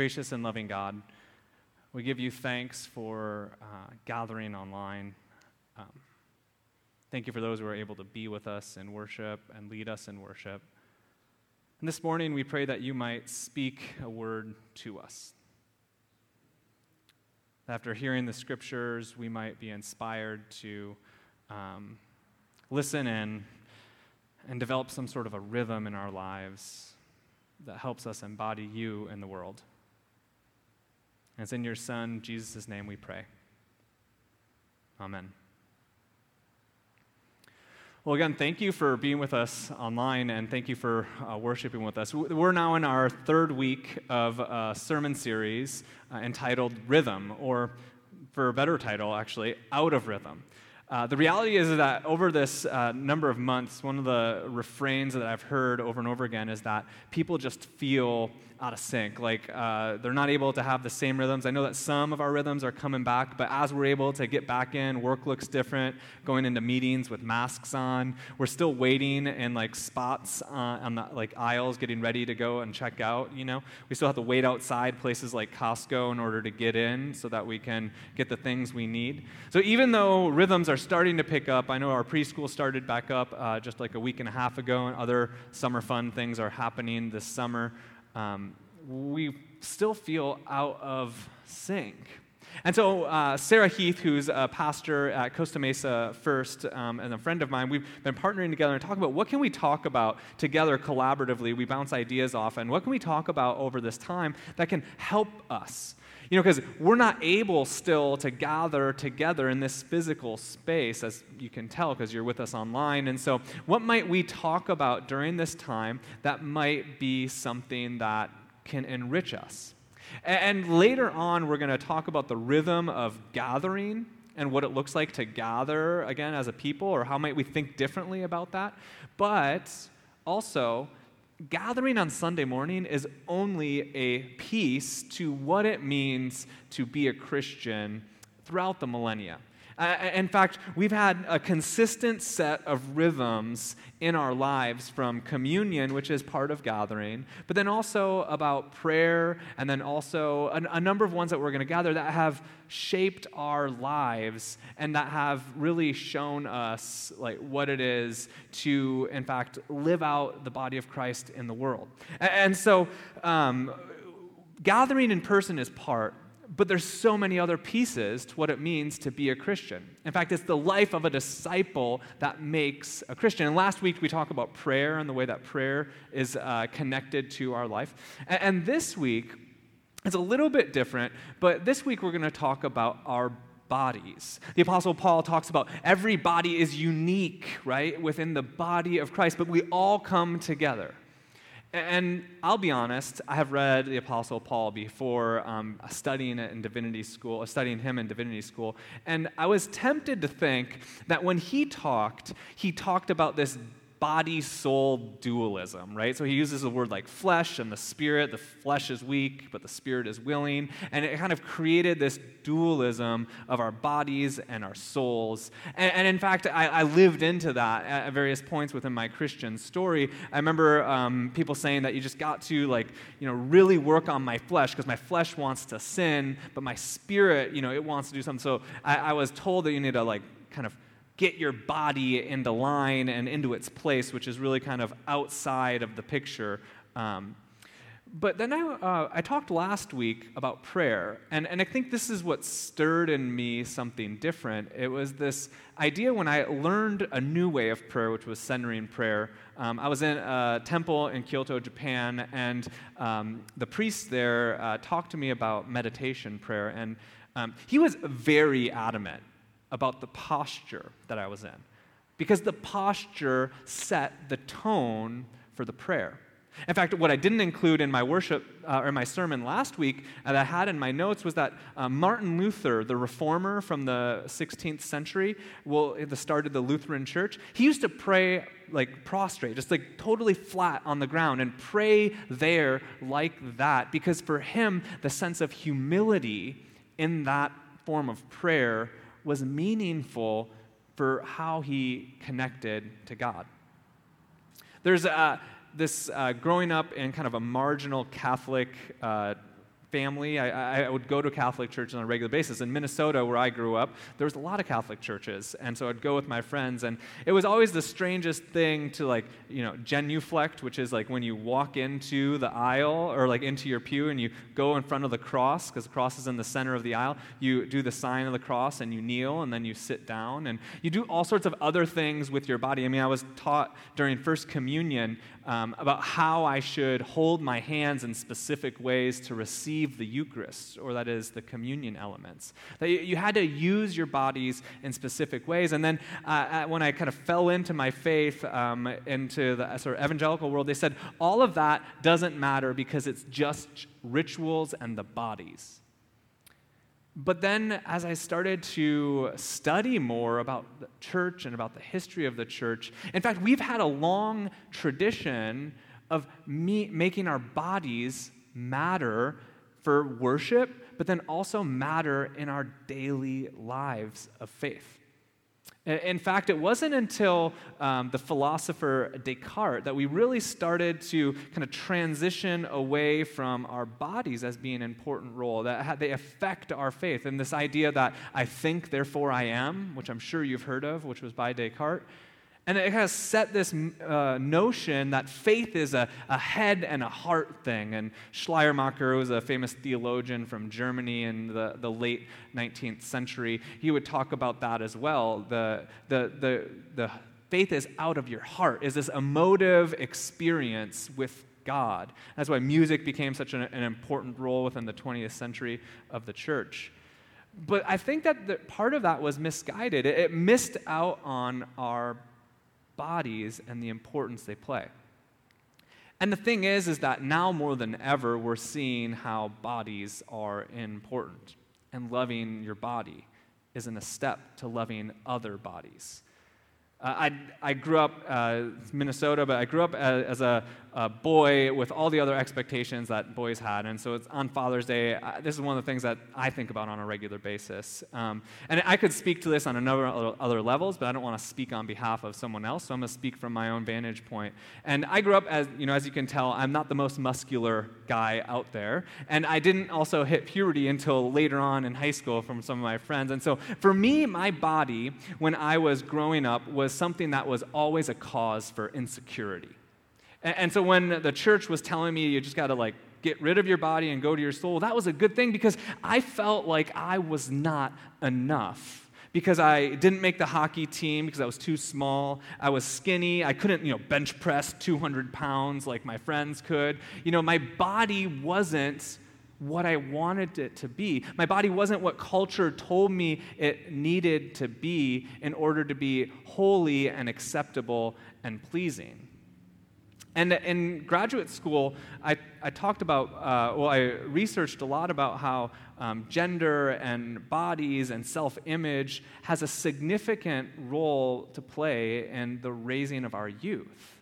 Gracious and loving God, we give you thanks for uh, gathering online. Um, thank you for those who are able to be with us in worship and lead us in worship. And this morning, we pray that you might speak a word to us. After hearing the scriptures, we might be inspired to um, listen in and develop some sort of a rhythm in our lives that helps us embody you in the world. And it's in your Son, Jesus' name, we pray. Amen. Well, again, thank you for being with us online and thank you for uh, worshiping with us. We're now in our third week of a sermon series uh, entitled Rhythm, or for a better title, actually, Out of Rhythm. Uh, the reality is that over this uh, number of months, one of the refrains that I've heard over and over again is that people just feel out of sync. Like uh, they're not able to have the same rhythms. I know that some of our rhythms are coming back, but as we're able to get back in, work looks different. Going into meetings with masks on, we're still waiting in like spots uh, on the like aisles, getting ready to go and check out. You know, we still have to wait outside places like Costco in order to get in, so that we can get the things we need. So even though rhythms are starting to pick up, I know our preschool started back up uh, just like a week and a half ago, and other summer fun things are happening this summer um, we still feel out of sync. And so, uh, Sarah Heath, who's a pastor at Costa Mesa First um, and a friend of mine, we've been partnering together and talking about what can we talk about together collaboratively. We bounce ideas off, and what can we talk about over this time that can help us you know, because we're not able still to gather together in this physical space, as you can tell because you're with us online. And so, what might we talk about during this time that might be something that can enrich us? And later on, we're going to talk about the rhythm of gathering and what it looks like to gather again as a people, or how might we think differently about that. But also, gathering on Sunday morning is only a piece to what it means to be a Christian throughout the millennia. Uh, in fact, we've had a consistent set of rhythms in our lives from communion, which is part of gathering, but then also about prayer, and then also a, a number of ones that we're going to gather that have shaped our lives and that have really shown us like what it is to, in fact, live out the body of Christ in the world. And, and so, um, gathering in person is part but there's so many other pieces to what it means to be a Christian. In fact, it's the life of a disciple that makes a Christian. And last week we talked about prayer and the way that prayer is uh, connected to our life. And, and this week it's a little bit different, but this week we're going to talk about our bodies. The Apostle Paul talks about every body is unique, right, within the body of Christ, but we all come together. And I'll be honest, I have read the Apostle Paul before um, studying it in divinity school, studying him in divinity school, and I was tempted to think that when he talked, he talked about this body soul dualism, right? So he uses the word like flesh and the spirit. The flesh is weak, but the spirit is willing. And it kind of created this dualism of our bodies and our souls. And, and in fact, I, I, lived into that at various points within my Christian story. I remember um, people saying that you just got to like, you know, really work on my flesh because my flesh wants to sin, but my spirit, you know, it wants to do something. So I, I was told that you need to like kind of get your body into line and into its place, which is really kind of outside of the picture. Um, but then I, uh, I talked last week about prayer, and, and I think this is what stirred in me something different. It was this idea when I learned a new way of prayer, which was centering prayer. Um, I was in a temple in Kyoto, Japan, and um, the priest there uh, talked to me about meditation prayer, and um, he was very adamant about the posture that I was in. Because the posture set the tone for the prayer. In fact, what I didn't include in my worship uh, or my sermon last week that I had in my notes was that uh, Martin Luther, the reformer from the 16th century, well, the start of the Lutheran Church, he used to pray like prostrate, just like totally flat on the ground, and pray there like that because for him, the sense of humility in that form of prayer was meaningful for how he connected to God. There's this uh, growing up in kind of a marginal Catholic uh, family. I, I, would go to Catholic churches on a regular basis. In Minnesota, where I grew up, there was a lot of Catholic churches, and so I'd go with my friends, and it was always the strangest thing to like, you know, genuflect, which is like when you walk into the aisle or like into your pew and you go in front of the cross because the cross is in the center of the aisle. You do the sign of the cross and you kneel and then you sit down and you do all sorts of other things with your body. I mean, I was taught during First Communion um, about how I should hold my hands in specific ways to receive the Eucharist, or that is the communion elements. That you, had to use your bodies in specific ways. And then uh, when I kind of fell into my faith, um, into the sort of evangelical world, they said all of that doesn't matter because it's just rituals and the bodies. But then, as I started to study more about the church and about the history of the church, in fact, we've had a long tradition of me making our bodies matter for worship, but then also matter in our daily lives of faith. In fact, it wasn't until um, the philosopher Descartes that we really started to kind of transition away from our bodies as being an important role, that they affect our faith. And this idea that I think, therefore I am, which I'm sure you've heard of, which was by Descartes, and it has set this uh, notion that faith is a, a head and a heart thing. And Schleiermacher was a famous theologian from Germany in the, the late 19th century. He would talk about that as well. The, the, the, the faith is out of your heart, is this emotive experience with God. That's why music became such an, an important role within the 20th century of the church. But I think that the, part of that was misguided. It, it missed out on our bodies and the importance they play. And the thing is, is that now more than ever, we're seeing how bodies are important. And loving your body isn't a step to loving other bodies. Uh, I, I grew up uh, Minnesota, but I grew up as, as a, a, boy with all the other expectations that boys had. And so it's on Father's Day. I, this is one of the things that I think about on a regular basis. Um, and I could speak to this on a number of other levels, but I don't want to speak on behalf of someone else, so I'm going to speak from my own vantage point. And I grew up as, you know, as you can tell, I'm not the most muscular guy out there. And I didn't also hit puberty until later on in high school from some of my friends. And so for me, my body, when I was growing up, was was something that was always a cause for insecurity. And, and so when the church was telling me you just got to like get rid of your body and go to your soul, that was a good thing because I felt like I was not enough because I didn't make the hockey team because I was too small. I was skinny. I couldn't, you know, bench press 200 pounds like my friends could. You know, my body wasn't what I wanted it to be. My body wasn't what culture told me it needed to be in order to be holy and acceptable and pleasing. And in graduate school, I, I talked about, uh, well, I researched a lot about how um, gender and bodies and self image has a significant role to play in the raising of our youth.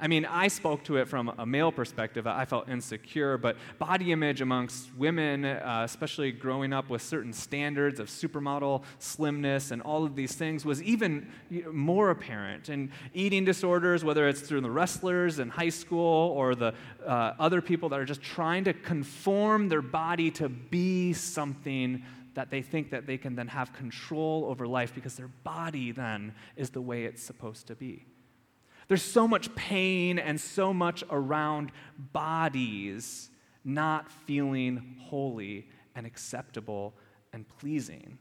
I mean, I spoke to it from a male perspective. I felt insecure, but body image amongst women, uh, especially growing up with certain standards of supermodel slimness and all of these things, was even more apparent. And eating disorders, whether it's through the wrestlers in high school or the uh, other people that are just trying to conform their body to be something that they think that they can then have control over life because their body then is the way it's supposed to be. There's so much pain and so much around bodies not feeling holy and acceptable and pleasing.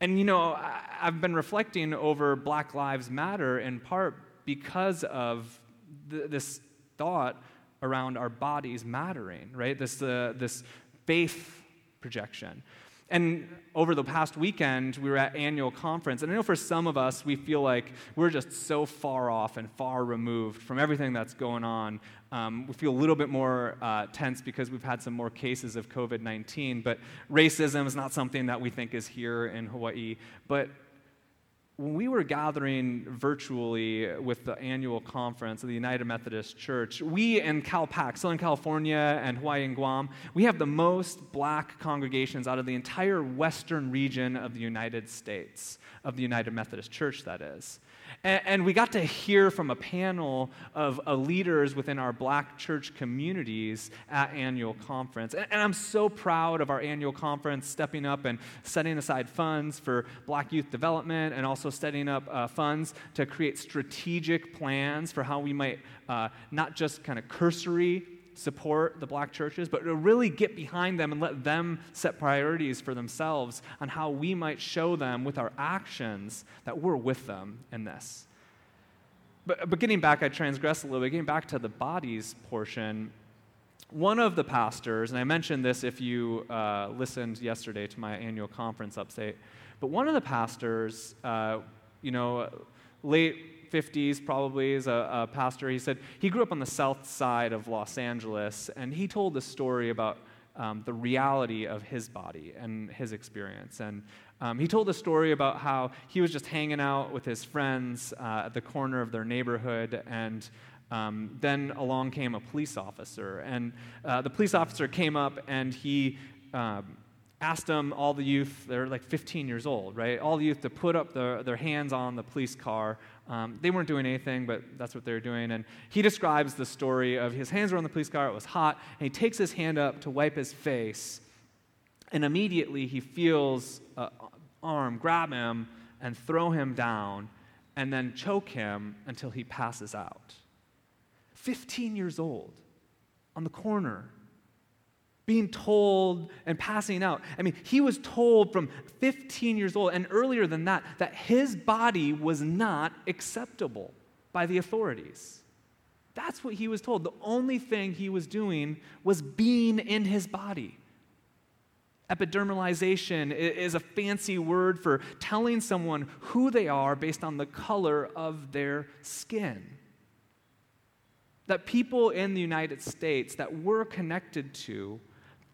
And you know, I've been reflecting over Black Lives Matter in part because of th- this thought around our bodies mattering, right? This, uh, this faith projection. And over the past weekend, we were at annual conference, and I know for some of us, we feel like we're just so far off and far removed from everything that's going on. Um, we feel a little bit more uh, tense because we've had some more cases of COVID 19, but racism is not something that we think is here in Hawaii. But when we were gathering virtually with the annual conference of the United Methodist Church, we in CalPAC, Southern California and Hawaii and Guam, we have the most black congregations out of the entire western region of the United States, of the United Methodist Church, that is. And, and we got to hear from a panel of uh, leaders within our black church communities at annual conference. And, and I'm so proud of our annual conference stepping up and setting aside funds for black youth development and also setting up uh, funds to create strategic plans for how we might uh, not just kind of cursory support the black churches, but to really get behind them and let them set priorities for themselves on how we might show them with our actions that we're with them in this. But, but getting back, I transgressed a little bit, getting back to the bodies portion. One of the pastors, and I mentioned this if you uh, listened yesterday to my annual conference update, but one of the pastors, uh, you know, late 50s, probably, as a, a, pastor. He said he grew up on the south side of Los Angeles, and he told a story about um, the reality of his body and his experience. And um, he told a story about how he was just hanging out with his friends uh, at the corner of their neighborhood, and um, then along came a police officer. And uh, the police officer came up and he um, asked them, all the youth, they're like 15 years old, right? All the youth to put up their, their hands on the police car. Um, they weren't doing anything, but that's what they were doing. And he describes the story of his hands were on the police car, it was hot, and he takes his hand up to wipe his face. And immediately he feels an arm grab him and throw him down and then choke him until he passes out. 15 years old on the corner being told and passing out. I mean, he was told from 15 years old and earlier than that that his body was not acceptable by the authorities. That's what he was told. The only thing he was doing was being in his body. Epidermalization is a fancy word for telling someone who they are based on the color of their skin. That people in the United States that we're connected to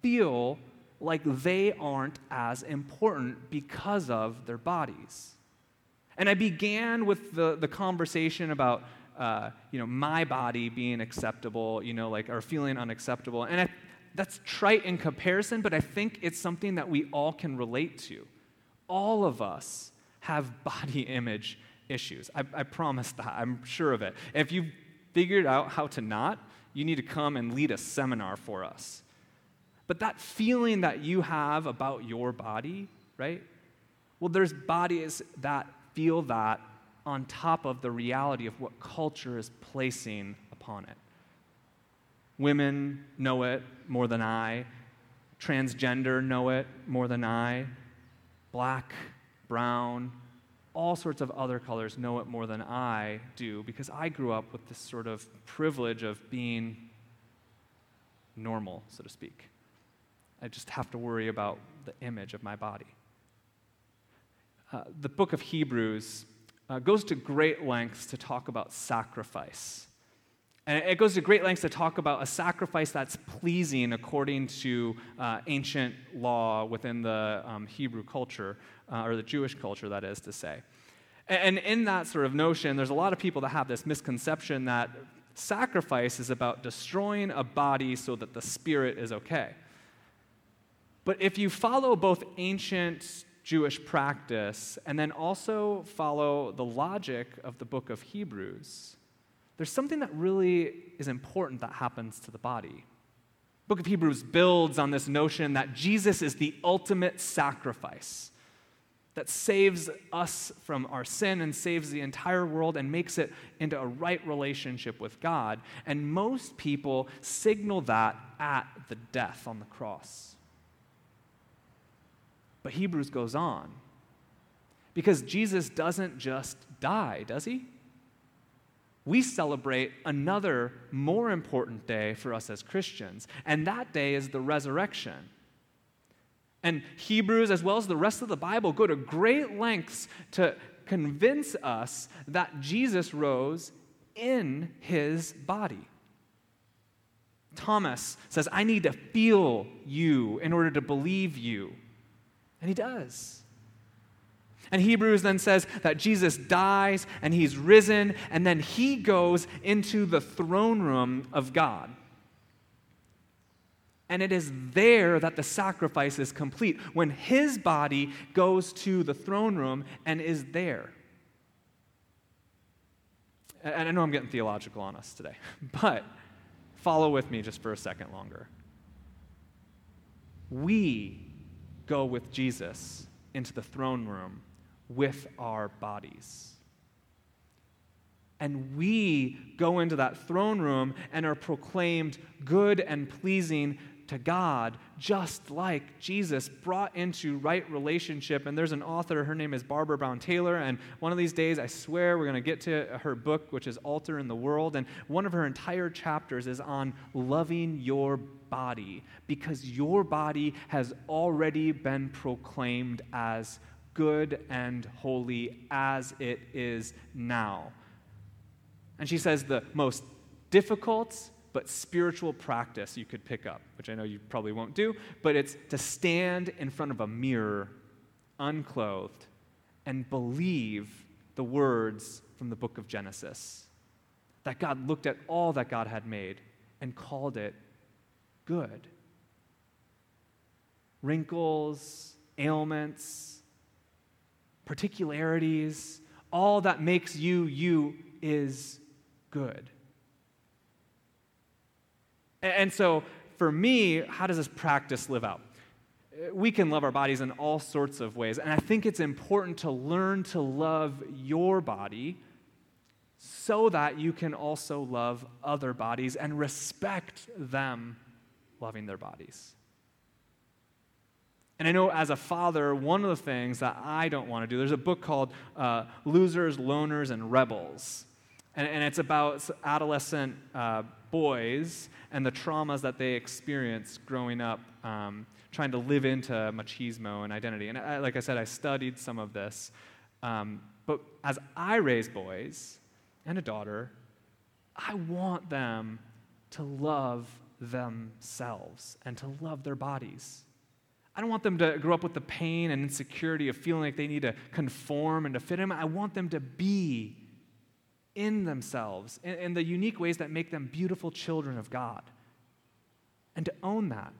feel like they aren't as important because of their bodies. And I began with the, the conversation about, uh, you know, my body being acceptable, you know, like, or feeling unacceptable. And I, that's trite in comparison, but I think it's something that we all can relate to. All of us have body image issues. I, I promise that. I'm sure of it. If you've figured out how to not, you need to come and lead a seminar for us. But that feeling that you have about your body, right? Well, there's bodies that feel that on top of the reality of what culture is placing upon it. Women know it more than I. Transgender know it more than I. Black, brown, all sorts of other colors know it more than I do because I grew up with this sort of privilege of being normal, so to speak. I just have to worry about the image of my body. Uh, the book of Hebrews uh, goes to great lengths to talk about sacrifice. And it goes to great lengths to talk about a sacrifice that's pleasing according to uh, ancient law within the um, Hebrew culture, uh, or the Jewish culture, that is to say. And in that sort of notion, there's a lot of people that have this misconception that sacrifice is about destroying a body so that the spirit is okay. But if you follow both ancient Jewish practice and then also follow the logic of the book of Hebrews, there's something that really is important that happens to the body. Book of Hebrews builds on this notion that Jesus is the ultimate sacrifice that saves us from our sin and saves the entire world and makes it into a right relationship with God. And most people signal that at the death on the cross. But Hebrews goes on. Because Jesus doesn't just die, does he? We celebrate another more important day for us as Christians, and that day is the resurrection. And Hebrews, as well as the rest of the Bible, go to great lengths to convince us that Jesus rose in his body. Thomas says, I need to feel you in order to believe you. And he does. And Hebrews then says that Jesus dies and he's risen, and then he goes into the throne room of God. And it is there that the sacrifice is complete, when his body goes to the throne room and is there. and I know I'm getting theological on us today, but follow with me just for a second longer. We go with Jesus into the throne room with our bodies. And we go into that throne room and are proclaimed good and pleasing to God, just like Jesus brought into right relationship. And there's an author, her name is Barbara Brown Taylor. And one of these days, I swear, we're going to get to her book, which is Altar in the World. And one of her entire chapters is on loving your body, because your body has already been proclaimed as good and holy as it is now. And she says the most difficult but spiritual practice you could pick up, which I know you probably won't do, but it's to stand in front of a mirror, unclothed, and believe the words from the book of Genesis. That God looked at all that God had made and called it good. Wrinkles, ailments, particularities, all that makes you you is good. And so, for me, how does this practice live out? We can love our bodies in all sorts of ways. And I think it's important to learn to love your body so that you can also love other bodies and respect them loving their bodies. And I know as a father, one of the things that I don't want to do, there's a book called uh, Losers, Loners, and Rebels. And, and it's about adolescent uh, boys and the traumas that they experience growing up, um, trying to live into machismo and identity. And I, like I said, I studied some of this. Um, but as I raise boys and a daughter, I want them to love themselves and to love their bodies. I don't want them to grow up with the pain and insecurity of feeling like they need to conform and to fit in. I want them to be in themselves in, the unique ways that make them beautiful children of God and to own that.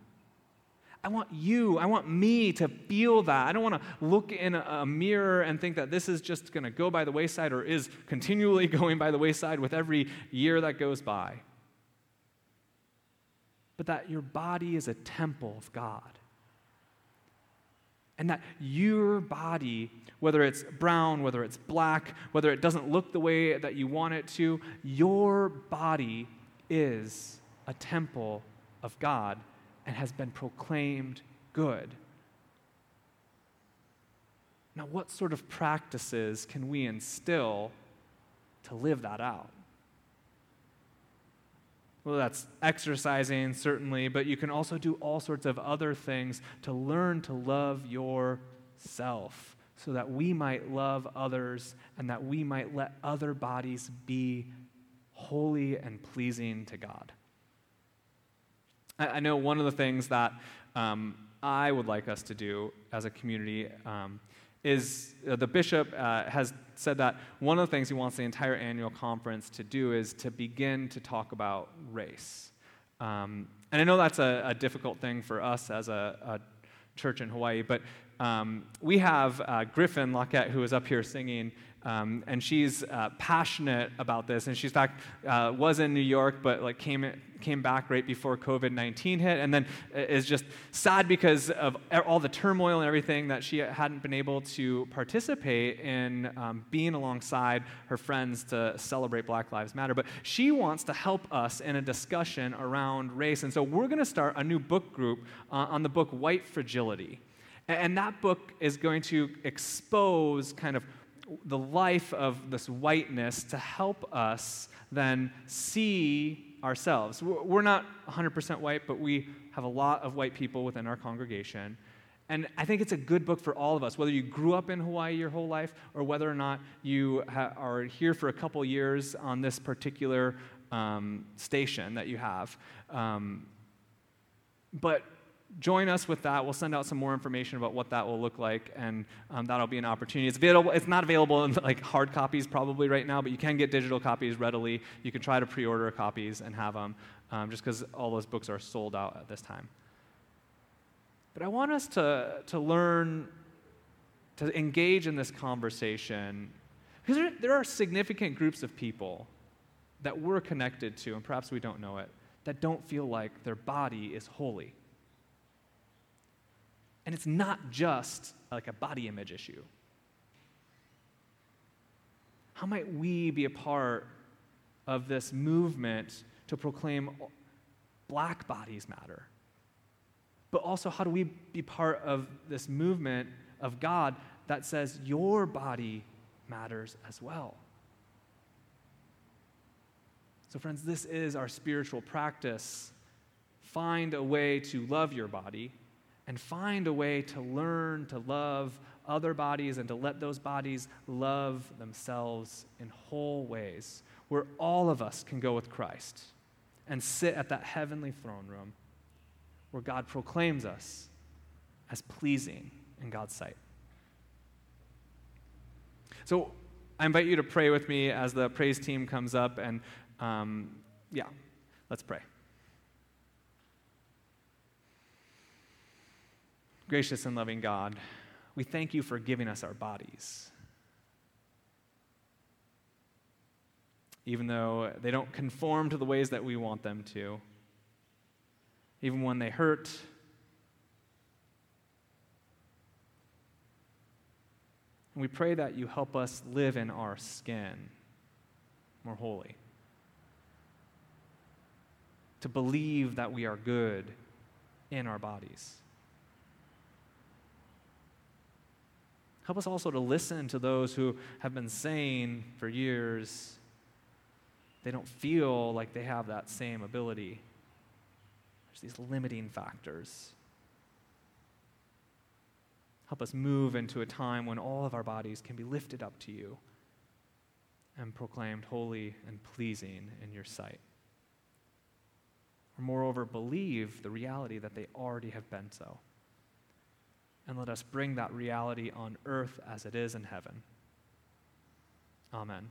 I want you, I want me to feel that. I don't want to look in a mirror and think that this is just going to go by the wayside or is continually going by the wayside with every year that goes by. But that your body is a temple of God. And that your body, whether it's brown, whether it's black, whether it doesn't look the way that you want it to, your body is a temple of God and has been proclaimed good. Now, what sort of practices can we instill to live that out? Well, that's exercising, certainly, but you can also do all sorts of other things to learn to love yourself so that we might love others and that we might let other bodies be holy and pleasing to God. I, I know one of the things that um, I would like us to do as a community um, is uh, the bishop uh, has said that one of the things he wants the entire annual conference to do is to begin to talk about race. Um, and I know that's a, a, difficult thing for us as a, a church in Hawaii, but um, we have uh, Griffin Lockett, who is up here singing, um, and she's uh, passionate about this. And she's, fact, uh, was in New York, but like came came back right before COVID 19 hit, and then uh, is just sad because of all the turmoil and everything that she hadn't been able to participate in um, being alongside her friends to celebrate Black Lives Matter. But she wants to help us in a discussion around race. And so we're going to start a new book group uh, on the book White Fragility. And that book is going to expose kind of the life of this whiteness to help us then see ourselves. We're not 100% white, but we have a lot of white people within our congregation. And I think it's a good book for all of us, whether you grew up in Hawaii your whole life or whether or not you ha- are here for a couple years on this particular um, station that you have. Um, but join us with that. We'll send out some more information about what that will look like, and um, that'll be an opportunity. It's available. It's not available in like hard copies probably right now, but you can get digital copies readily. You can try to pre-order copies and have them, um, just because all those books are sold out at this time. But I want us to to learn to engage in this conversation because there, there are significant groups of people that we're connected to, and perhaps we don't know it, that don't feel like their body is holy. And it's not just like a body image issue. How might we be a part of this movement to proclaim black bodies matter? But also, how do we be part of this movement of God that says your body matters as well? So, friends, this is our spiritual practice. Find a way to love your body and find a way to learn to love other bodies and to let those bodies love themselves in whole ways, where all of us can go with Christ and sit at that heavenly throne room where God proclaims us as pleasing in God's sight. So I invite you to pray with me as the praise team comes up, and um, yeah, let's pray. Gracious and loving God, we thank you for giving us our bodies. Even though they don't conform to the ways that we want them to, even when they hurt, And we pray that you help us live in our skin more holy. To believe that we are good in our bodies. Help us also to listen to those who have been saying for years they don't feel like they have that same ability. There's these limiting factors. Help us move into a time when all of our bodies can be lifted up to you and proclaimed holy and pleasing in your sight. Or moreover, believe the reality that they already have been so and let us bring that reality on earth as it is in heaven. Amen.